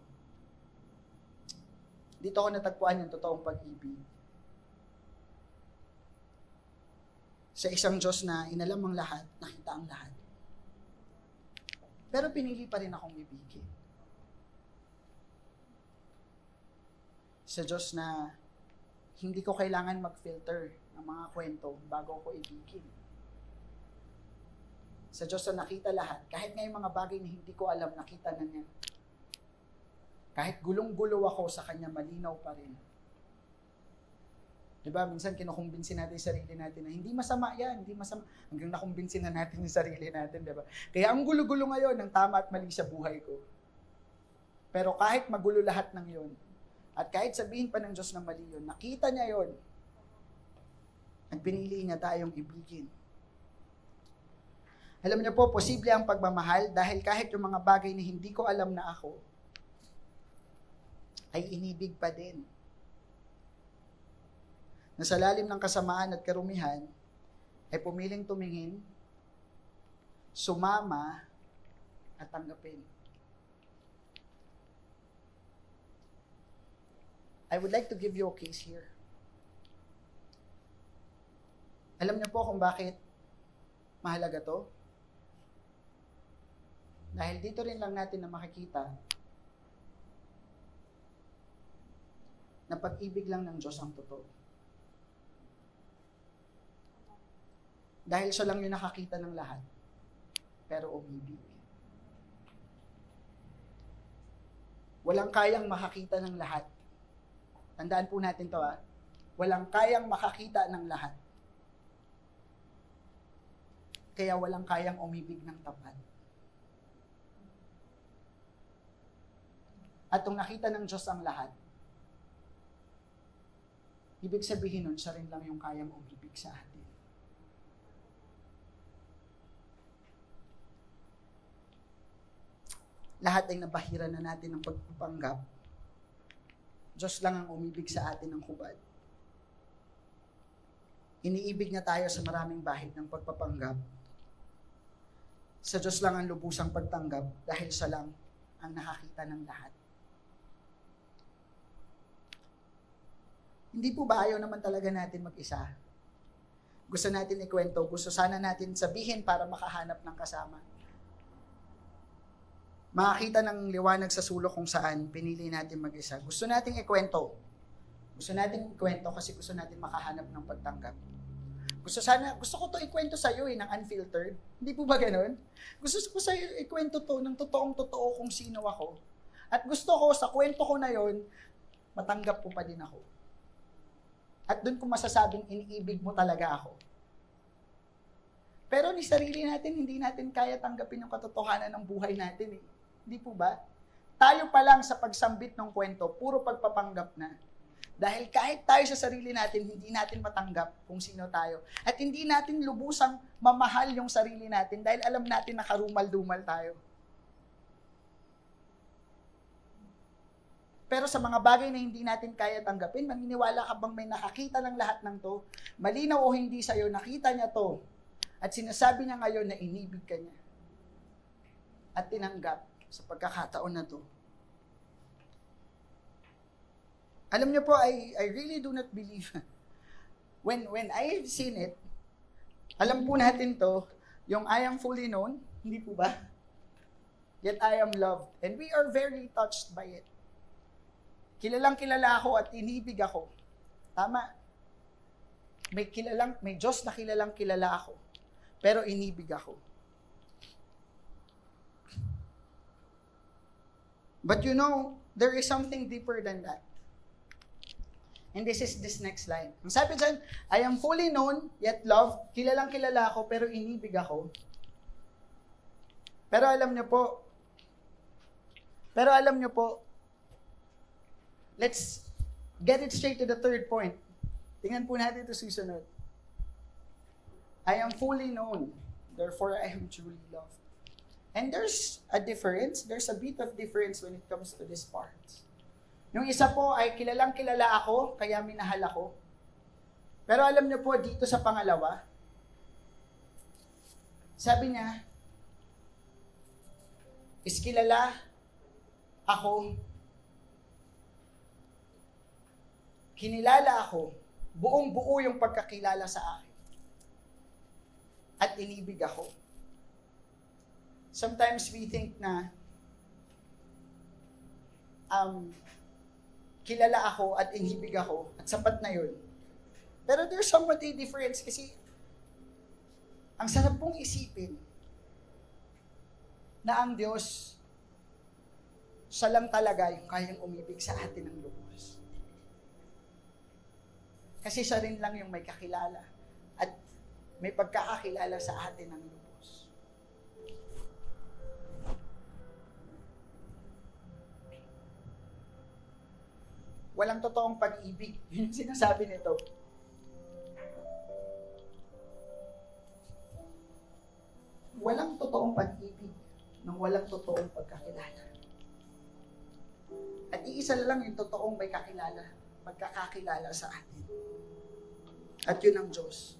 Dito ako natagpuan yung totoong pag-ibig. Sa isang Diyos na inalam ang lahat, nakita ang lahat. Pero pinili pa rin akong ibigin. Sa Diyos na hindi ko kailangan mag-filter ng mga kwento bago ko ibigin. Sa Diyos na nakita lahat, kahit nga mga bagay na hindi ko alam, nakita na niya. Kahit gulong-gulo ako sa kanya, malinaw pa rin. Diba? Minsan kinukumbinsin natin yung sarili natin na hindi masama yan, hindi masama. Hanggang nakumbinsin na natin yung sarili natin, diba? Kaya ang gulo-gulo ngayon ng tama at mali sa buhay ko. Pero kahit magulo lahat ng yon, at kahit sabihin pa ng Diyos na mali yun, nakita niya yon, at pinili niya tayong ibigin. Alam niyo po, posible ang pagmamahal dahil kahit yung mga bagay na hindi ko alam na ako, ay inibig pa din. Na sa lalim ng kasamaan at karumihan, ay pumiling tumingin, sumama, at tanggapin. I would like to give you a case here. Alam niyo po kung bakit mahalaga to? Dahil dito rin lang natin na makikita na pag-ibig lang ng Diyos ang totoo. Dahil siya lang yung nakakita ng lahat, pero umibig. Walang kayang makakita ng lahat. Tandaan po natin to ha. Walang kayang makakita ng lahat. Kaya walang kayang umibig ng tapat. At kung nakita ng Diyos ang lahat, Ibig sabihin nun, siya rin lang yung kayang umibig sa atin. Lahat ay nabahira na natin ng pagpapanggap. Diyos lang ang umibig sa atin ng hubad. Iniibig niya tayo sa maraming bahid ng pagpapanggap. Sa Diyos lang ang lubusang pagtanggap dahil siya lang ang nakakita ng lahat. Hindi po ba ayaw naman talaga natin mag-isa? Gusto natin ikwento, gusto sana natin sabihin para makahanap ng kasama. Makakita ng liwanag sa sulok kung saan pinili natin mag-isa. Gusto nating ikwento. Gusto nating ikwento kasi gusto natin makahanap ng pagtanggap. Gusto sana, gusto ko to ikwento sa iyo eh, ng unfiltered. Hindi po ba ganun? Gusto ko sa ikwento to ng totoong totoo kung sino ako. At gusto ko sa kwento ko na yon, matanggap ko pa din ako. At doon ko masasabing iniibig mo talaga ako. Pero ni sarili natin, hindi natin kaya tanggapin yung katotohanan ng buhay natin eh. Hindi po ba? Tayo pa lang sa pagsambit ng kwento, puro pagpapanggap na. Dahil kahit tayo sa sarili natin, hindi natin matanggap kung sino tayo. At hindi natin lubusang mamahal yung sarili natin dahil alam natin na karumal-dumal tayo. Pero sa mga bagay na hindi natin kaya tanggapin, maniniwala ka bang may nakakita ng lahat ng to? Malinaw o hindi sa'yo, nakita niya to. At sinasabi niya ngayon na inibig ka niya. At tinanggap sa pagkakataon na to. Alam niyo po, I, I really do not believe. When, when I've seen it, alam po natin to, yung I am fully known, hindi po ba? Yet I am loved. And we are very touched by it. Kilalang kilala ako at inibig ako. Tama. May kilalang, may Diyos na kilalang kilala ako. Pero inibig ako. But you know, there is something deeper than that. And this is this next line. Ang sabi dyan, I am fully known, yet loved. Kilalang kilala ako, pero inibig ako. Pero alam niyo po, pero alam niyo po, let's get it straight to the third point. Tingnan po natin ito susunod. I am fully known, therefore I am truly loved. And there's a difference, there's a bit of difference when it comes to this part. Yung isa po ay kilalang kilala ako, kaya minahal ako. Pero alam niyo po, dito sa pangalawa, sabi niya, is kilala ako, kinilala ako, buong buo yung pagkakilala sa akin. At inibig ako. Sometimes we think na um, kilala ako at inibig ako at sapat na yun. Pero there's somewhat a difference kasi ang sarap pong isipin na ang Diyos siya lang talaga yung kayang umibig sa atin ng lubos. Kasi siya rin lang yung may kakilala at may pagkakakilala sa atin ng lubos. Walang totoong pag-ibig. Yun yung sinasabi nito. Walang totoong pag-ibig nang walang totoong pagkakilala. At iisa lang yung totoong may kakilala, magkakakilala sa atin. At yun ang Diyos.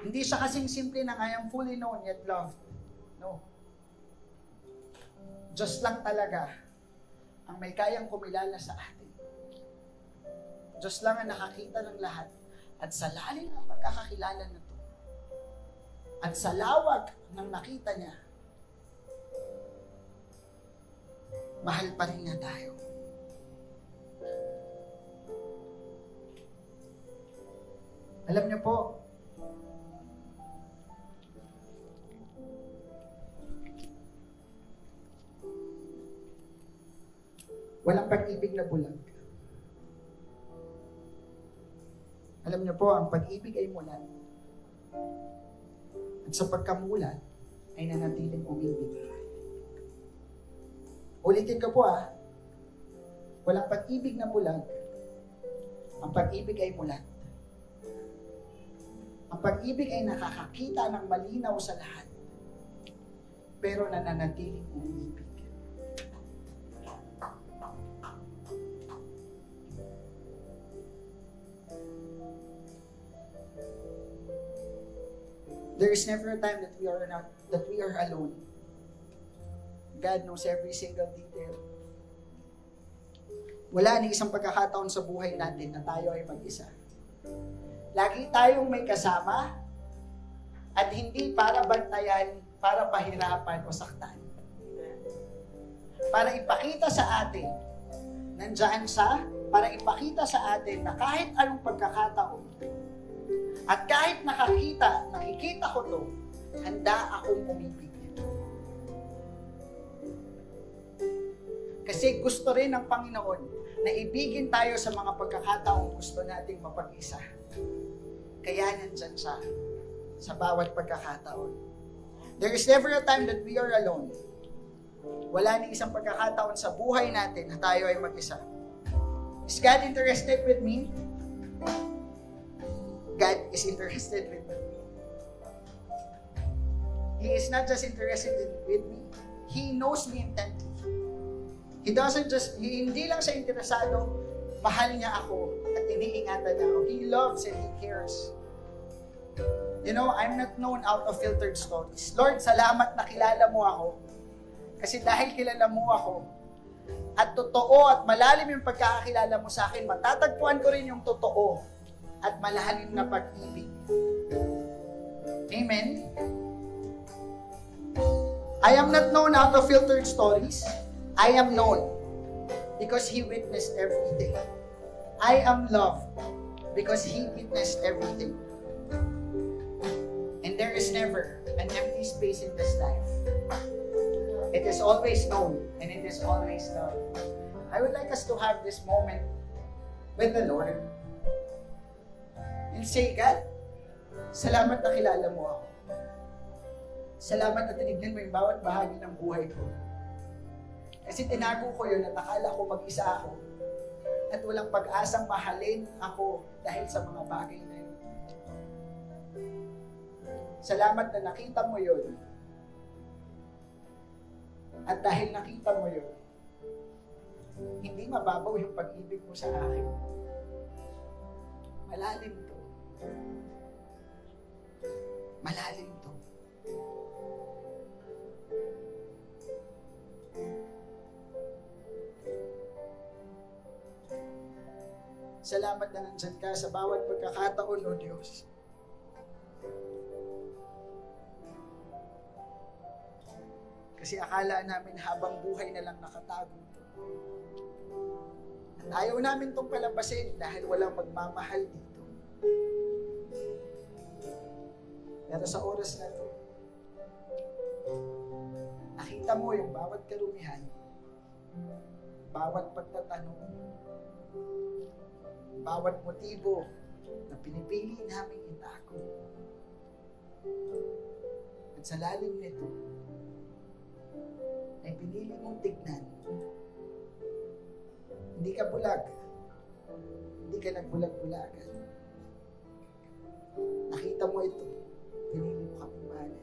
Hindi siya kasing simple na I fully known yet loved. No. Diyos lang talaga ang may kayang kumilala sa atin. Diyos lang ang nakakita ng lahat. At sa lalim ng pagkakakilala na to, at sa lawag ng nakita niya, mahal pa rin niya tayo. Alam niyo po, walang pag-ibig na bulag. Alam niyo po, ang pag-ibig ay mulat. At sa pagkamulat, ay nanatiling umibig. Ulitin ko po ah, walang pag-ibig na bulag. Ang pag-ibig ay mulat. Ang pag-ibig ay nakakakita ng malinaw sa lahat. Pero nananatiling umibig. There is never a time that we are not that we are alone. God knows every single detail. Wala ni isang pagkakataon sa buhay natin na tayo ay mag-isa. Lagi tayong may kasama at hindi para bantayan, para pahirapan o saktan. Para ipakita sa atin, nandyan sa, para ipakita sa atin na kahit anong pagkakataon, at kahit nakakita, nakikita ko to, handa akong umibig. Kasi gusto rin ng Panginoon na ibigin tayo sa mga pagkakataong gusto nating mapag-isa. Kaya nandyan siya sa bawat pagkakataon. There is never a time that we are alone. Wala ni isang pagkakataon sa buhay natin na tayo ay mag-isa. Is God interested with me? God is interested with. He is not just interested with me, He knows me intently. He doesn't just, hindi lang siya interesado, mahal niya ako at iniingatan niya ako. He loves and He cares. You know, I'm not known out of filtered stories. Lord, salamat na kilala mo ako. Kasi dahil kilala mo ako, at totoo at malalim yung pagkakakilala mo sa akin, matatagpuan ko rin yung totoo at malalim na pag-ibig. Amen? I am not known out of filtered stories. I am known because He witnessed everything. I am loved because He witnessed everything. And there is never an empty space in this life. It is always known and it is always loved. I would like us to have this moment with the Lord and say, God, salamat na kilala mo ako. Salamat na tinignan mo yung bawat bahagi ng buhay ko. Kasi tinago ko yun at akala ko mag-isa ako at walang pag-asang mahalin ako dahil sa mga bagay na yun. Salamat na nakita mo yun. At dahil nakita mo yun, hindi mababaw yung pag-ibig mo sa akin. Malalim to. Malalim to. Salamat na nandyan ka sa bawat pagkakataon, O Diyos. Kasi akala namin habang buhay na lang nakatago ito. At ayaw namin itong palabasin dahil walang magmamahal dito. Pero sa oras na to, nakita mo yung bawat karumihan, bawat pagtatanong, bawat motibo na pinipili namin itago. At sa lalim nito, ay pinili mong tignan. Hindi ka bulag. Hindi ka nagbulag-bulagan. Nakita mo ito. Pinili mo kami mahalin.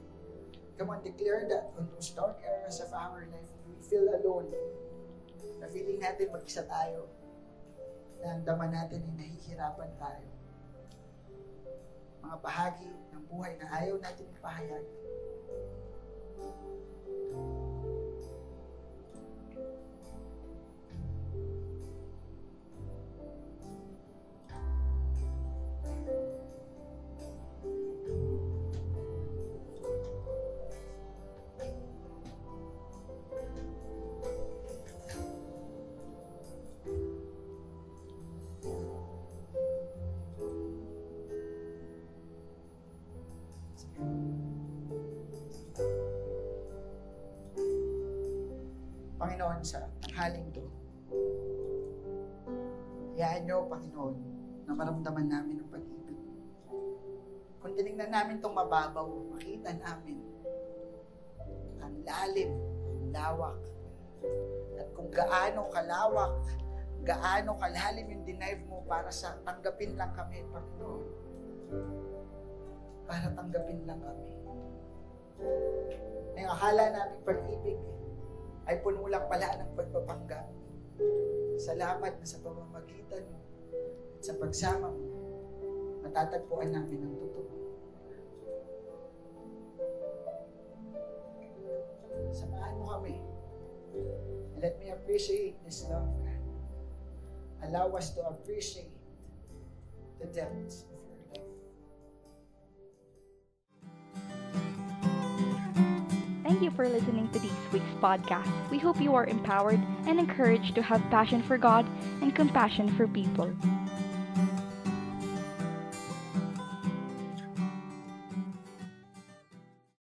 Come on, declare that on those dark areas of our life, we feel alone. Na feeling natin mag-isa tayo. Na ang dama natin ay nahihirapan tayo. Mga bahagi ng buhay na ayaw natin ipahayag. Panginoon, sa tanghaling to. Hayaan niyo, Panginoon, na maramdaman namin ang pag-ibig. Kung tinignan namin itong mababaw, makita namin ang lalim, ang lawak, at kung gaano kalawak, gaano kalalim yung denive mo para sa tanggapin lang kami, Panginoon. Para tanggapin lang kami. Ang akala namin pag-ibig, ay puno lang pala ng pagpapanggap. Salamat na sa pamamagitan mo at sa pagsama mo, matatagpuan namin ang totoo. Samahan mo kami. Let me appreciate this love, God. Allow us to appreciate the depths
Thank you for listening to this week's podcast. We hope you are empowered and encouraged to have passion for God and compassion for people.